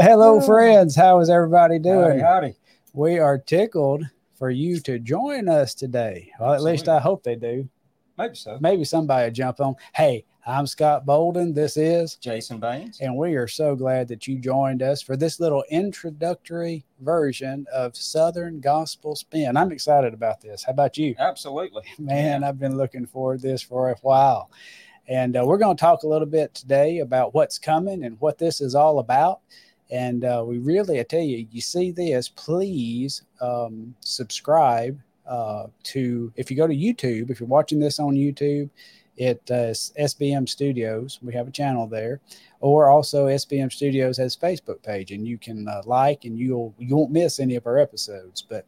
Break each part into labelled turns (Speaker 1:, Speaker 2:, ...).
Speaker 1: Hello, friends. How is everybody doing?
Speaker 2: Howdy, howdy.
Speaker 1: We are tickled for you to join us today. Well, at least I hope they do.
Speaker 2: Maybe so.
Speaker 1: Maybe somebody will jump on. Hey, I'm Scott Bouldin. This is,
Speaker 2: Jason Baines.
Speaker 1: and we are so glad that you joined us for this little introductory version of Southern Gospel Spin. I'm excited about this. How about you?
Speaker 2: Absolutely.
Speaker 1: Man, I've been looking forward to this for a while. And uh, we're going to talk a little bit today about what's coming and what this is all about. And uh, we really, I tell you, you see this, please um, subscribe uh, to, if you go to YouTube, if you're watching this on YouTube, it uh, SBM Studios. We have a channel there, or also SBM Studios has Facebook page, and you can uh, like and you'll you won't miss any of our episodes. But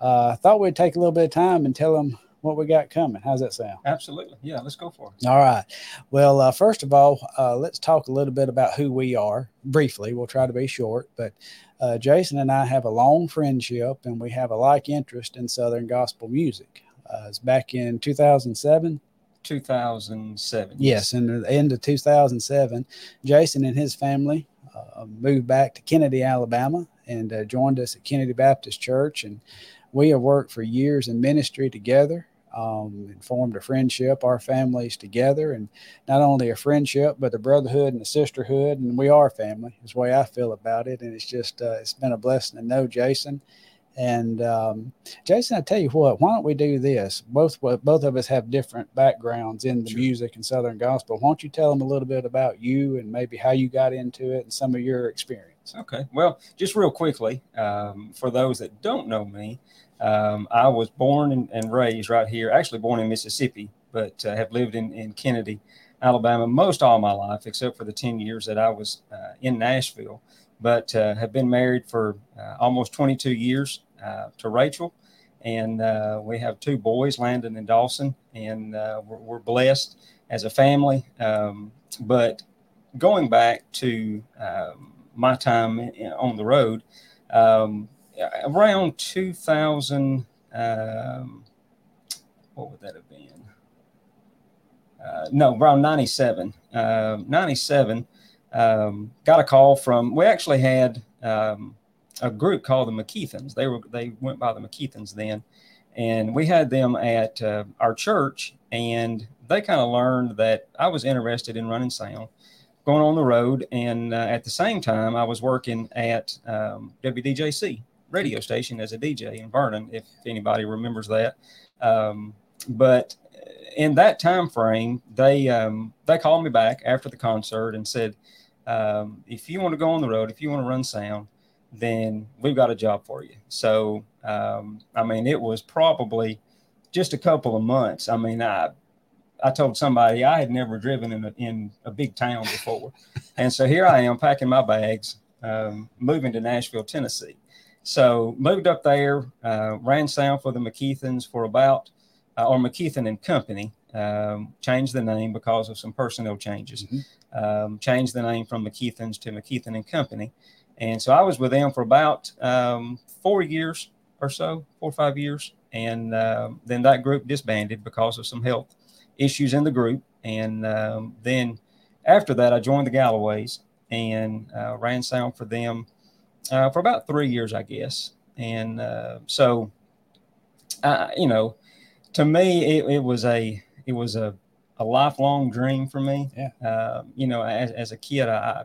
Speaker 1: uh, I thought we'd take a little bit of time and tell them what we got coming. How's that sound?
Speaker 2: Absolutely. Yeah, let's go for it.
Speaker 1: All right. Well, uh, first of all, uh, let's talk a little bit about who we are briefly. We'll try to be short, but uh, Jason and I have a long friendship and we have a like interest in Southern gospel music. Uh, it's back in 2007.
Speaker 2: 2007.
Speaker 1: Yes, in the end of 2007, Jason and his family uh, moved back to Kennedy, Alabama, and uh, joined us at Kennedy Baptist Church. And we have worked for years in ministry together um, and formed a friendship, our families together, and not only a friendship, but a brotherhood and a sisterhood. And we are family, is the way I feel about it. And it's just, uh, it's been a blessing to know Jason. And um, Jason, I tell you what, why don't we do this? Both both of us have different backgrounds in the
Speaker 2: Sure.
Speaker 1: music and Southern gospel. Why don't you tell them a little bit about you and maybe how you got into it and some of your experience?
Speaker 2: Okay. Well, just real quickly, um, for those that don't know me, um, I was born and, and raised right here, actually born in Mississippi, but uh, have lived in, in Kennedy, Alabama, most all my life, except for the 10 years that I was uh, in Nashville. But uh, have been married for uh, almost 22 years uh, to Rachel. And uh, we have two boys, Landon and Dawson, and we're, we're blessed as a family. Um, but going back to um, my time on the road, um, around 2000, um, what would that have been? Uh, no, around 97. Um 97, um, got a call from, we actually had um, a group called the McKeithens. They were, they went by the McKeithens then. And we had them at uh, our church, and they kind of learned that I was interested in running sound going on the road. And uh, at the same time, I was working at um, WDJC radio station as a DJ in Vernon, if anybody remembers that. Um, but in that time frame, they um, they called me back after the concert and said, um, "If you want to go on the road, if you want to run sound, then we've got a job for you." So, um, I mean, it was probably just a couple of months. I mean, I I told somebody I had never driven in a, in a big town before. and so here I am packing my bags, um, moving to Nashville, Tennessee. So moved up there, uh, ran sound for the McKeithens for about, uh, or McKeithen and Company, um, changed the name because of some personnel changes.
Speaker 1: Mhm.
Speaker 2: Um, changed the name from McKeithens to McKeithen and Company. And so I was with them for about um, four years or so, four or five years. And um, then that group disbanded because of some health issues in the group. And um, then after that, I joined the Galloways and uh, ran sound for them uh, for about three years, I guess. And uh, so, uh, you know, to me, it, it was a it was a, a lifelong dream for me.
Speaker 1: Yeah.
Speaker 2: Um, you know, as, as a kid, I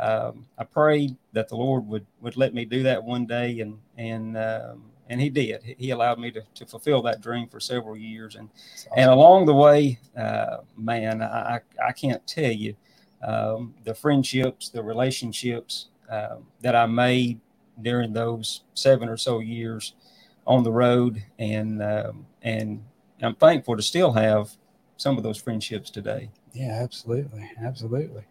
Speaker 2: um, I prayed that the Lord would would let me do that one day, and and um, and He did. He allowed me to, to fulfill that dream for several years, and
Speaker 1: It's
Speaker 2: and along the way, uh, man, I, I I can't tell you um, the friendships, the relationships um, that I made during those seven or so years on the road, and um, and I'm thankful to still have some of those friendships today.
Speaker 1: Yeah, absolutely, absolutely,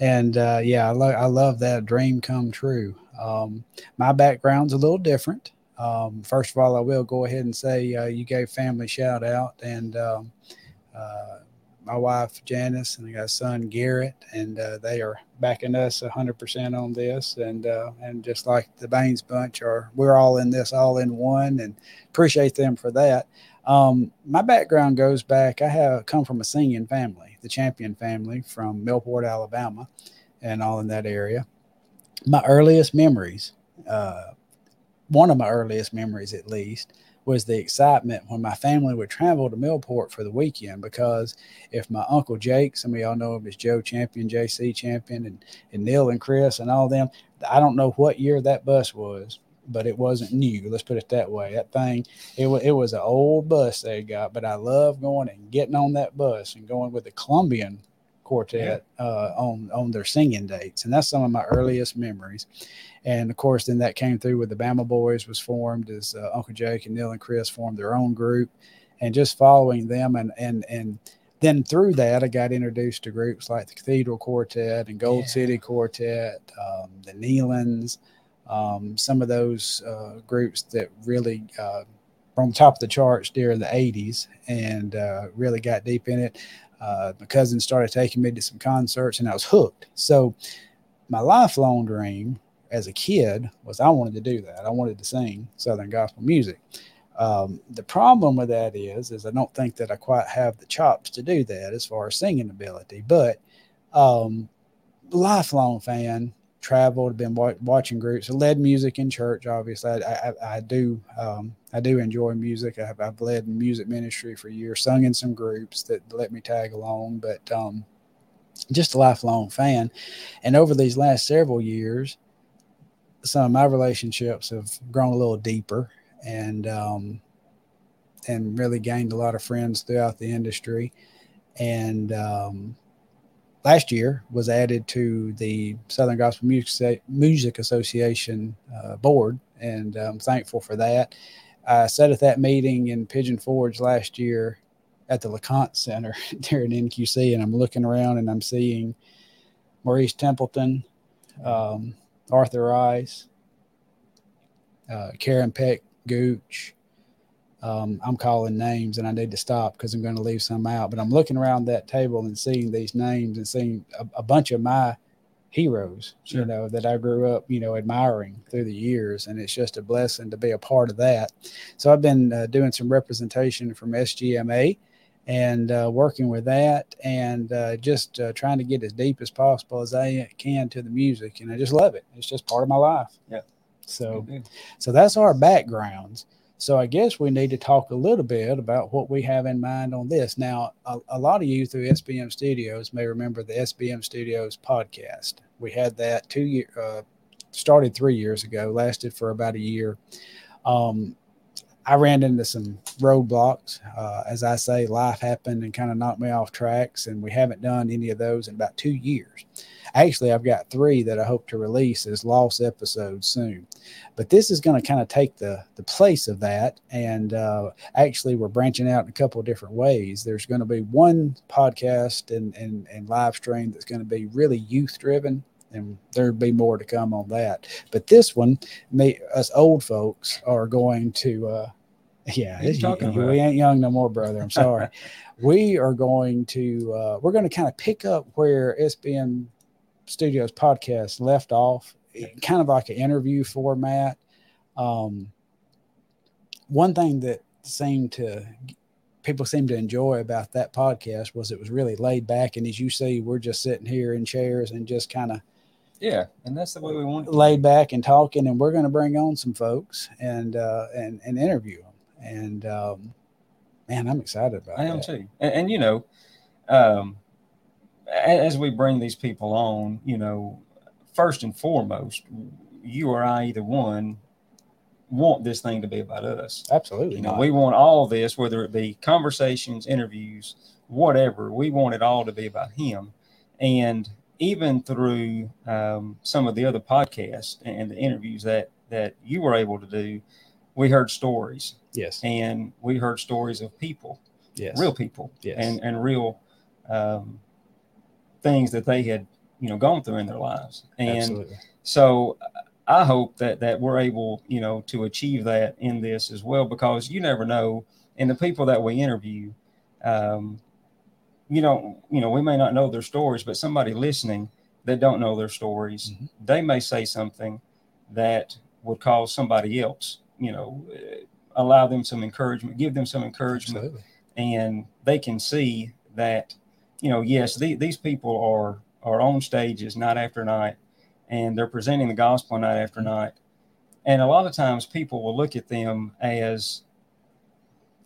Speaker 1: and uh, yeah, I, I love that dream come true. Um, my background's a little different. Um, first of all, I will go ahead and say uh, you gave family shout out, and um, uh, my wife Janice and I got a son Garrett, and uh, they are backing us hundred percent on this, and uh, and just like the Baines bunch are, we're all in this, all in one, and appreciate them for that. Um, my background goes back. I have come from a singing family, the Champion family from Millport, Alabama, and all in that area. my earliest memories, uh, one of my earliest memories at least, was the excitement when my family would travel to Millport for the weekend because if my uncle Jake, some of y'all know him as Joe Champion, JC Champion, and, and Neil and Chris and all them, I don't know what year that bus was, but it wasn't new. Let's put it that way. That thing, it was it was an old bus they got, but I love going and getting on that bus and going with the Columbian quartet yeah. uh, on on their singing dates, and that's some of my earliest memories. And of course, then that came through with the Bama Boys was formed as uh, Uncle Jake and Neil and Chris formed their own group, and just following them and and and then through that, I got introduced to groups like the Cathedral Quartet and Gold yeah. City Quartet, um, the Nelons, um, some of those uh, groups that really uh, were on top of the charts during the 80s and uh, really got deep in it. Uh, my cousin started taking me to some concerts and I was hooked. So, my lifelong dream as a kid was I wanted to do that. I wanted to sing Southern gospel music. Um, the problem with that is, is I don't think that I quite have the chops to do that as far as singing ability. But um, lifelong fan, traveled, been watching groups, led music in church. Obviously, I, I, I do um, I do enjoy music. I've, I've led music ministry for years, sung in some groups that let me tag along, but um, just a lifelong fan. And over these last several years, some of my relationships have grown a little deeper and um, and really gained a lot of friends throughout the industry. And um, last year was added to the Southern Gospel Music, Music Association uh, board, and I'm thankful for that. I sat at that meeting in Pigeon Forge last year at the LeConte Center during NQC, and I'm looking around and I'm seeing Maurice Templeton, um, Arthur Rice, uh, Karen Peck Gooch. Um, I'm calling names and I need to stop because I'm going to leave some out. But I'm looking around that table and seeing these names and seeing a, a bunch of my heroes, sure. you know, that I grew up, you know, admiring through the years. And it's just a blessing to be a part of that. So I've been uh, doing some representation from SGMA and uh, working with that and uh, just uh, trying to get as deep as possible as I can to the music. And I just love it. It's just part of my life.
Speaker 2: Yeah.
Speaker 1: So, mm-hmm. so that's our backgrounds. So I guess we need to talk a little bit about what we have in mind on this. Now, a, a, lot of you through SBM Studios may remember the SBM Studios podcast. We had that two year, uh, started three years ago, lasted for about a year. Um, I ran into some roadblocks. Uh, as I say, life happened and kind of knocked me off tracks, and we haven't done any of those in about two years. Actually, I've got three that I hope to release as lost episodes soon. But this is going to kind of take the the place of that, and uh, actually, we're branching out in a couple of different ways. There's going to be one podcast and and, and live stream that's going to be really youth driven and there'd be more to come on that. But this one, me, us old folks are going to, uh, yeah, you, we ain't young no more, brother. I'm sorry. we are going to, uh, we're going to kind of pick up where SBM Studios podcast left off, kind of like an interview format. Um, one thing that seemed to people seemed to enjoy about that podcast was it was really laid back and as you see we're just sitting here in chairs and just kind of
Speaker 2: yeah, and that's the way we want.
Speaker 1: Laid back and talking, and we're going to bring on some folks and uh, and and interview them. And um, man, I'm excited about.
Speaker 2: I am too. And, and, you know, um, as we bring these people on, you know, first and foremost, you or I, either one, want this thing to be about us.
Speaker 1: Absolutely.
Speaker 2: You know, not. we want all this, whether it be conversations, interviews, whatever. We want it all to be about him. And even through um, some of the other podcasts and the interviews that that you were able to do, we heard stories.
Speaker 1: Yes.
Speaker 2: And we heard stories of people.
Speaker 1: Yes.
Speaker 2: Real people.
Speaker 1: Yes.
Speaker 2: And and real um, things that they had you know gone through in their lives. And Absolutely. so I hope that that we're able you know to achieve that in this as well because you never know. And the people that we interview, um, you know, you know, we may not know their stories, but somebody listening that don't know their stories, mm-hmm. they may say something that would cause somebody else, you know, uh, allow them some encouragement, give them some encouragement, Absolutely. and they can see that, you know, yes, the, these people are are on stages night after night, and they're presenting the gospel night after night. And a lot of times people will look at them as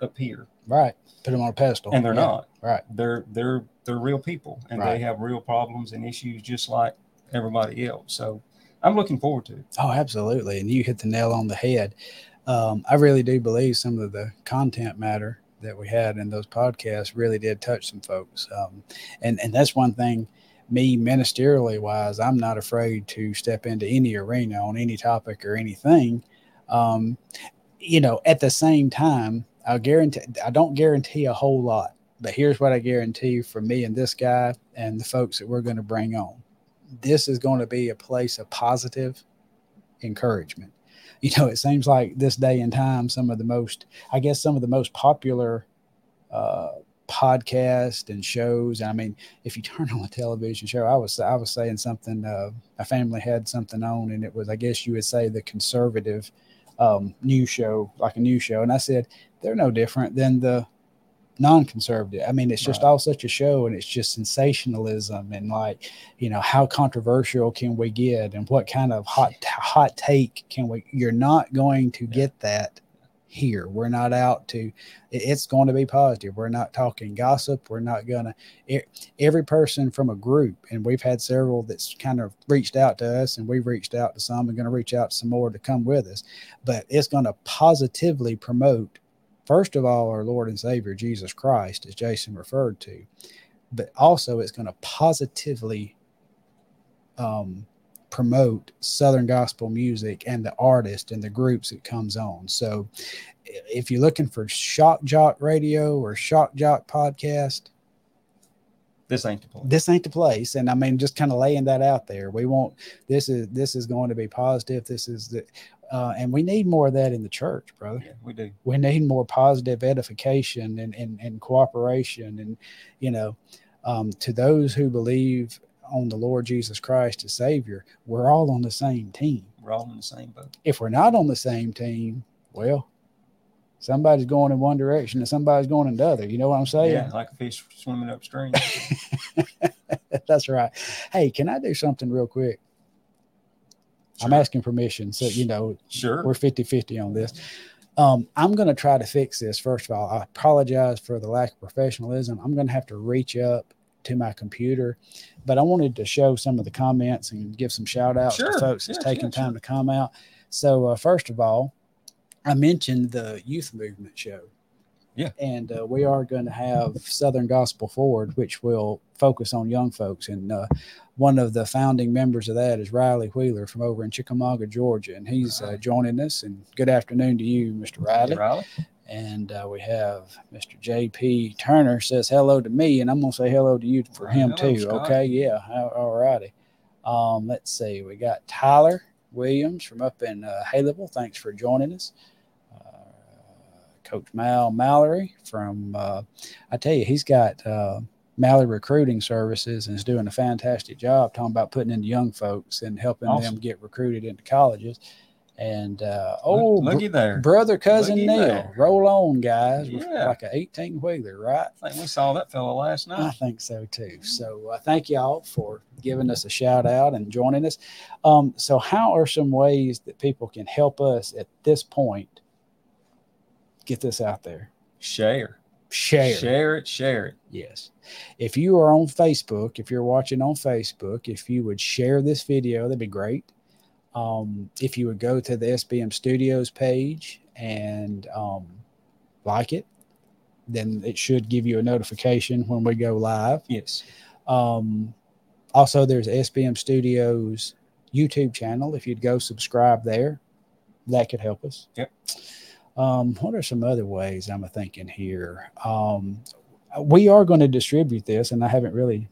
Speaker 2: a here.
Speaker 1: Right. Put them on a pedestal.
Speaker 2: And they're yeah. not.
Speaker 1: Right.
Speaker 2: They're they're they're real people and right. they have real problems and issues just like everybody else. So I'm looking forward to it.
Speaker 1: Oh, absolutely. And you hit the nail on the head. Um, I really do believe some of the content matter that we had in those podcasts really did touch some folks. Um, and, and that's one thing, me ministerially wise, I'm not afraid to step into any arena on any topic or anything. Um, you know, at the same time, I guarantee, I don't guarantee a whole lot, but here's what I guarantee for me and this guy and the folks that we're going to bring on this is going to be a place of positive encouragement. You know, it seems like this day and time, some of the most, I guess, some of the most popular uh, podcasts and shows. I mean, if you turn on a television show, I was I was saying something. Uh, a family had something on, and it was, I guess, you would say, the conservative um, news show, like a news show. And I said they're no different than the non-conservative. I mean, it's just right. all such a show, and it's just sensationalism and like, you know, how controversial can we get, and what kind of hot hot take can we? You're not going to yeah. get that here. We're not out to. It's going to be positive. We're not talking gossip. We're not gonna. every person from a group, and we've had several that's kind of reached out to us, and we've reached out to some, and going to reach out to some more to come with us. But it's going to positively promote first of all, our Lord and Savior, Jesus Christ, as Jason referred to, but also it's going to positively um, promote Southern gospel music and the artist and the groups it comes on. So if you're looking for Shock Jock Radio or Shock Jock podcast,
Speaker 2: this ain't the place.
Speaker 1: This ain't the place. And I mean, just kind of laying that out there. We want this is this is going to be positive. This is the uh, and we need more of that in the church, brother.
Speaker 2: Yeah, we do.
Speaker 1: We need more positive edification and, and, and cooperation. And, you know, um, to those who believe on the Lord Jesus Christ as Savior, we're all on the same team.
Speaker 2: We're all in the same boat.
Speaker 1: If we're not on the same team, well, somebody's going in one direction and somebody's going in the other. You know what I'm saying?
Speaker 2: Yeah, like a fish swimming upstream.
Speaker 1: That's right. Hey, can I do something real quick? Sure. I'm asking permission. So, you know,
Speaker 2: sure.
Speaker 1: we're 50 50 on this. Um, I'm going to try to fix this. First of all, I apologize for the lack of professionalism. I'm going to have to reach up to my computer, but I wanted to show some of the comments and give some shout outs sure. to folks that's taking time sure. to come out. So, uh, first of all, I mentioned the youth movement show.
Speaker 2: Yeah.
Speaker 1: And uh, we are going to have Southern Gospel Forward, which will focus on young folks. And uh, one of the founding members of that is Riley Wheeler from over in Chickamauga, Georgia. And he's uh, joining us. And good afternoon to you, Mr. Riley.
Speaker 2: Hey, Riley.
Speaker 1: And uh, we have Mr. J.P. Turner says hello to me, and I'm going to say hello to you for him hello, too. Scott. Okay. Yeah. All righty. Um, let's see. We got Tyler Williams from up in uh, Haleyville. Thanks for joining us. Coach Mal Mallory from, uh, I tell you, he's got uh, Mallory Recruiting Services and is doing a fantastic job talking about putting in young folks and helping awesome. them get recruited into colleges. And uh, oh,
Speaker 2: looky there,
Speaker 1: brother cousin looky Neil, there. roll on, guys! Yeah. like an eighteen wheeler, right?
Speaker 2: I think we saw that fellow last night. I
Speaker 1: think so too. So uh, thank y'all for giving us a shout out and joining us. Um, so, how are some ways that people can help us at this point get this out there.
Speaker 2: Share.
Speaker 1: Share.
Speaker 2: Share it. Share it.
Speaker 1: Yes. If you are on Facebook, if you're watching on Facebook, if you would share this video, that'd be great. Um, if you would go to the SBM Studios page and um, like it, then it should give you a notification when we go live.
Speaker 2: Yes.
Speaker 1: Um, also, there's SBM Studios YouTube channel. If you'd go subscribe there, that could help us.
Speaker 2: Yep.
Speaker 1: Um, what are some other ways I'm thinking here? Um, we are going to distribute this, and I haven't really.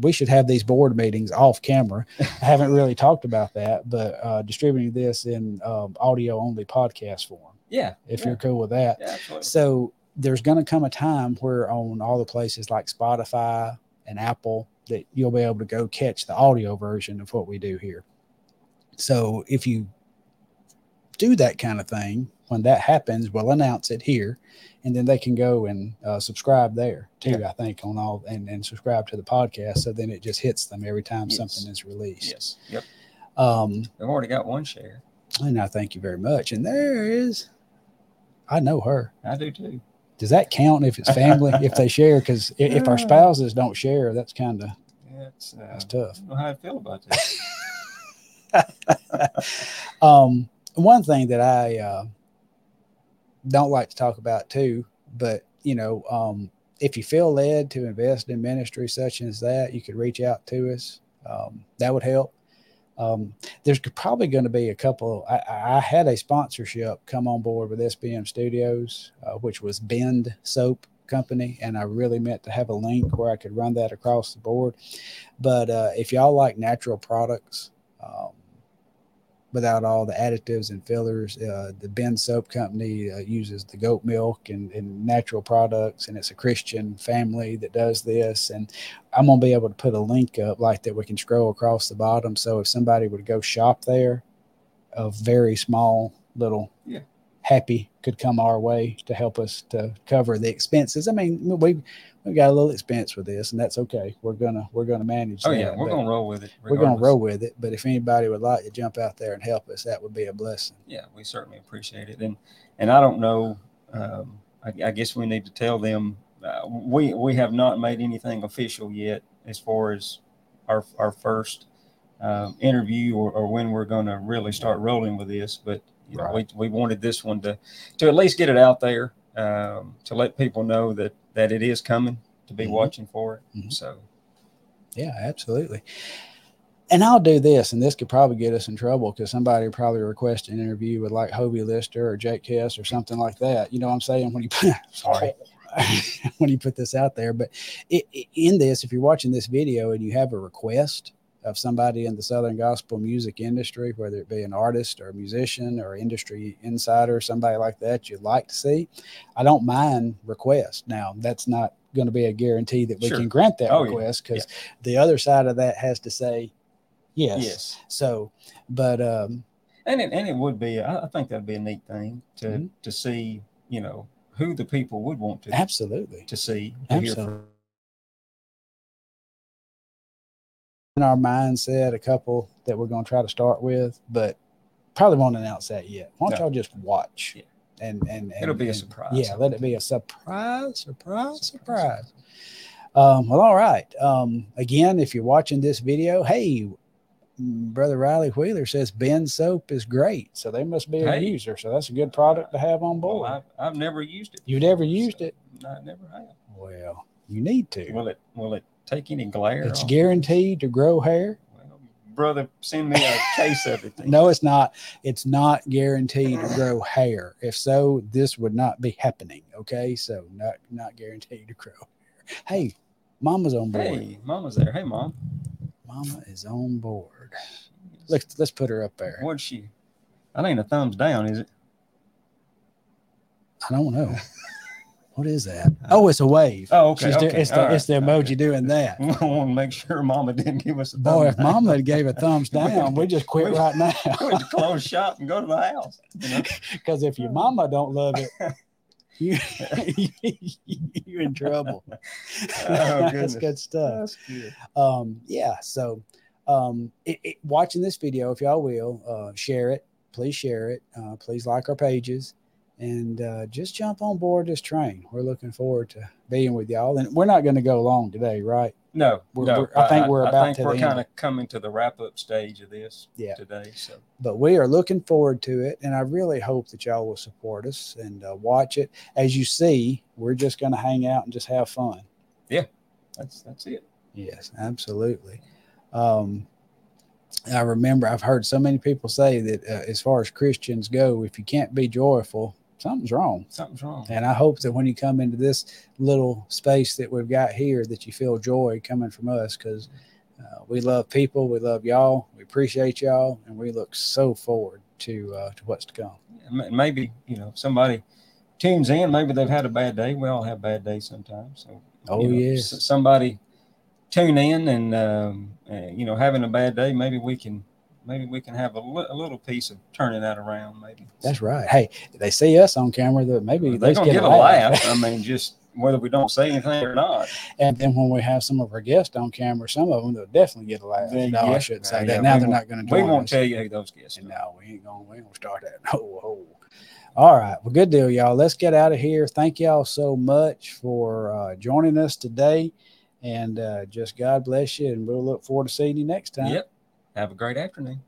Speaker 1: We should have these board meetings off camera. I haven't really talked about that, but uh, distributing this in um, audio only podcast form.
Speaker 2: Yeah,
Speaker 1: if
Speaker 2: yeah.
Speaker 1: you're cool with that.
Speaker 2: Yeah, absolutely.
Speaker 1: So there's going to come a time where on all the places like Spotify and Apple that you'll be able to go catch the audio version of what we do here. So if you do that kind of thing, when that happens, we'll announce it here, and then they can go and uh, subscribe there too.
Speaker 2: Yeah.
Speaker 1: I think on all and, and subscribe to the podcast, so then it just hits them every time
Speaker 2: Yes.
Speaker 1: something is released.
Speaker 2: Yes. Yep.
Speaker 1: Um,
Speaker 2: We've already got one share.
Speaker 1: and I thank you very much. And there is, I know her.
Speaker 2: I do too.
Speaker 1: Does that count if it's family if they share? Because if our spouses don't share, that's kind of
Speaker 2: Yeah, it's, uh,
Speaker 1: that's tough.
Speaker 2: I don't know how I feel about that.
Speaker 1: um, one thing that I uh, don't like to talk about too, but you know, um, if you feel led to invest in ministry such as that, you could reach out to us. Um, that would help. Um, there's probably going to be a couple. I, I had a sponsorship come on board with SBM Studios, uh, which was Bend Soap Company, and I really meant to have a link where I could run that across the board. But uh, if y'all like natural products, um, without all the additives and fillers. Uh, the Ben Soap Company uh, uses the goat milk and, and natural products, and it's a Christian family that does this. And I'm gonna be able to put a link up like that we can scroll across the bottom. So if somebody would go shop there, a very small little
Speaker 2: Yeah.
Speaker 1: Happy could come our way to help us to cover the expenses. I mean, we we got a little expense with this, and that's okay. We're gonna we're gonna manage.
Speaker 2: Oh
Speaker 1: that,
Speaker 2: yeah, we're gonna roll with it.
Speaker 1: we're going to roll with it. But if anybody would like to jump out there and help us, that would be a blessing.
Speaker 2: Yeah, we certainly appreciate it. And and I don't know. Um, I, I guess we need to tell them uh, we we have not made anything official yet as far as our our first um, interview or, or when we're going to really start rolling with this. But you know,
Speaker 1: Right.
Speaker 2: we we wanted this one to to at least get it out there um, to let people know that that it is coming to be
Speaker 1: Mhm.
Speaker 2: watching for it.
Speaker 1: Mhm.
Speaker 2: So
Speaker 1: Yeah, absolutely. And I'll do this, and this could probably get us in trouble because somebody probably request an interview with like Hovie Lister or Jake Hess or something like that. You know what I'm saying? When you put, sorry, when you put this out there, but it, it- in this, if you're watching this video and you have a request of somebody in the Southern gospel music industry, whether it be an artist or a musician or industry insider, somebody like that you'd like to see, I don't mind request. Now, that's not going to be a guarantee that we
Speaker 2: Sure.
Speaker 1: can grant that
Speaker 2: Oh,
Speaker 1: request because the other side of that has to say yes.
Speaker 2: yes.
Speaker 1: So, but um,
Speaker 2: And it, and it would be, I think that'd be a neat thing to
Speaker 1: Mhm.
Speaker 2: to see, you know, who the people would want to
Speaker 1: absolutely.
Speaker 2: to see, to hear
Speaker 1: Absolutely.
Speaker 2: from.
Speaker 1: In our mindset, a couple that we're going to try to start with, but probably won't announce that yet. Why don't
Speaker 2: No.
Speaker 1: y'all just watch?
Speaker 2: Yeah.
Speaker 1: And, and, and
Speaker 2: It'll be a surprise.
Speaker 1: Yeah, let it be a surprise, surprise, surprise. Um, well, all right. Um, again, if you're watching this video, hey, brother Riley Wheeler says Ben soap is great, so they must be a user. So that's a good product to have on
Speaker 2: Well,
Speaker 1: board.
Speaker 2: I've, I've never used it.
Speaker 1: You've never used
Speaker 2: so
Speaker 1: it?
Speaker 2: I never have.
Speaker 1: Well, you need to.
Speaker 2: Will it will it take any glare?
Speaker 1: It's
Speaker 2: off?
Speaker 1: guaranteed to grow hair.
Speaker 2: Well, brother, send me a case of it.
Speaker 1: No, it's not. It's not guaranteed to grow hair. If so, this would not be happening. Okay, so not not guaranteed to grow hair. Hey, Mama's on board.
Speaker 2: Hey, mama's there. Hey, mom.
Speaker 1: Mama is on board. Let's let's put her up there.
Speaker 2: What's she? That ain't a thumbs down, is it?
Speaker 1: I don't know. What is that? Oh, it's a wave.
Speaker 2: Oh, okay. Okay.
Speaker 1: it's the
Speaker 2: all
Speaker 1: it's the emoji
Speaker 2: okay.
Speaker 1: doing that.
Speaker 2: I want to make sure mama didn't give us a
Speaker 1: Boy, if. Mama had gave a thumbs down, we just quit right now.
Speaker 2: we would close shop and go to the house. You know?
Speaker 1: Because if your mama don't love it, you you in trouble. That's good stuff.
Speaker 2: That's good.
Speaker 1: Um, yeah. So, um, it, it, watching this video, if y'all will, uh, share it. Please share it. Uh, please like our pages, and uh, just jump on board this train. We're looking forward to being with y'all, and we're not going to go long today, right?
Speaker 2: No,
Speaker 1: We're-
Speaker 2: no.
Speaker 1: we're- I think we're about
Speaker 2: I think
Speaker 1: to
Speaker 2: we're kind of coming to the wrap up stage of this
Speaker 1: Yeah.
Speaker 2: today. So
Speaker 1: but we are looking forward to it and i really hope that y'all will support us and uh, watch it as you see we're just going to hang out and just have fun Yeah,
Speaker 2: that's that's it.
Speaker 1: yes absolutely um, i remember i've heard so many people say that uh, as far as christians go if you can't be joyful something's wrong
Speaker 2: Something's wrong.
Speaker 1: and i hope that when you come into this little space that we've got here that you feel joy coming from us because uh, we love people we love y'all we appreciate y'all and we look so forward to uh, to what's to come
Speaker 2: Maybe you know somebody tunes in. Maybe they've had a bad day. We all have bad days sometimes. So
Speaker 1: Oh,
Speaker 2: you know,
Speaker 1: yes.
Speaker 2: somebody tune in and um, uh, you know having a bad day. Maybe we can maybe we can have a, li- a little piece of turning that around. Maybe
Speaker 1: That's right. Hey, they see us on camera, that maybe
Speaker 2: they're
Speaker 1: they
Speaker 2: gonna get a laugh. I mean, just whether we don't say anything or not.
Speaker 1: And then when we have some of our guests on camera, some of them they'll definitely get a laugh.
Speaker 2: They
Speaker 1: no, I shouldn't say
Speaker 2: yeah,
Speaker 1: that. Now they're
Speaker 2: won't-
Speaker 1: going to
Speaker 2: We won't
Speaker 1: us.
Speaker 2: tell you those guests.
Speaker 1: No, we ain't gonna we ain't gonna start that. Oh, oh. All right. Well, good deal, y'all. Let's get out of here. Thank y'all so much for uh, joining us today. And uh, just God bless you. And we'll look forward to seeing you next time.
Speaker 2: Yep. Have a great afternoon.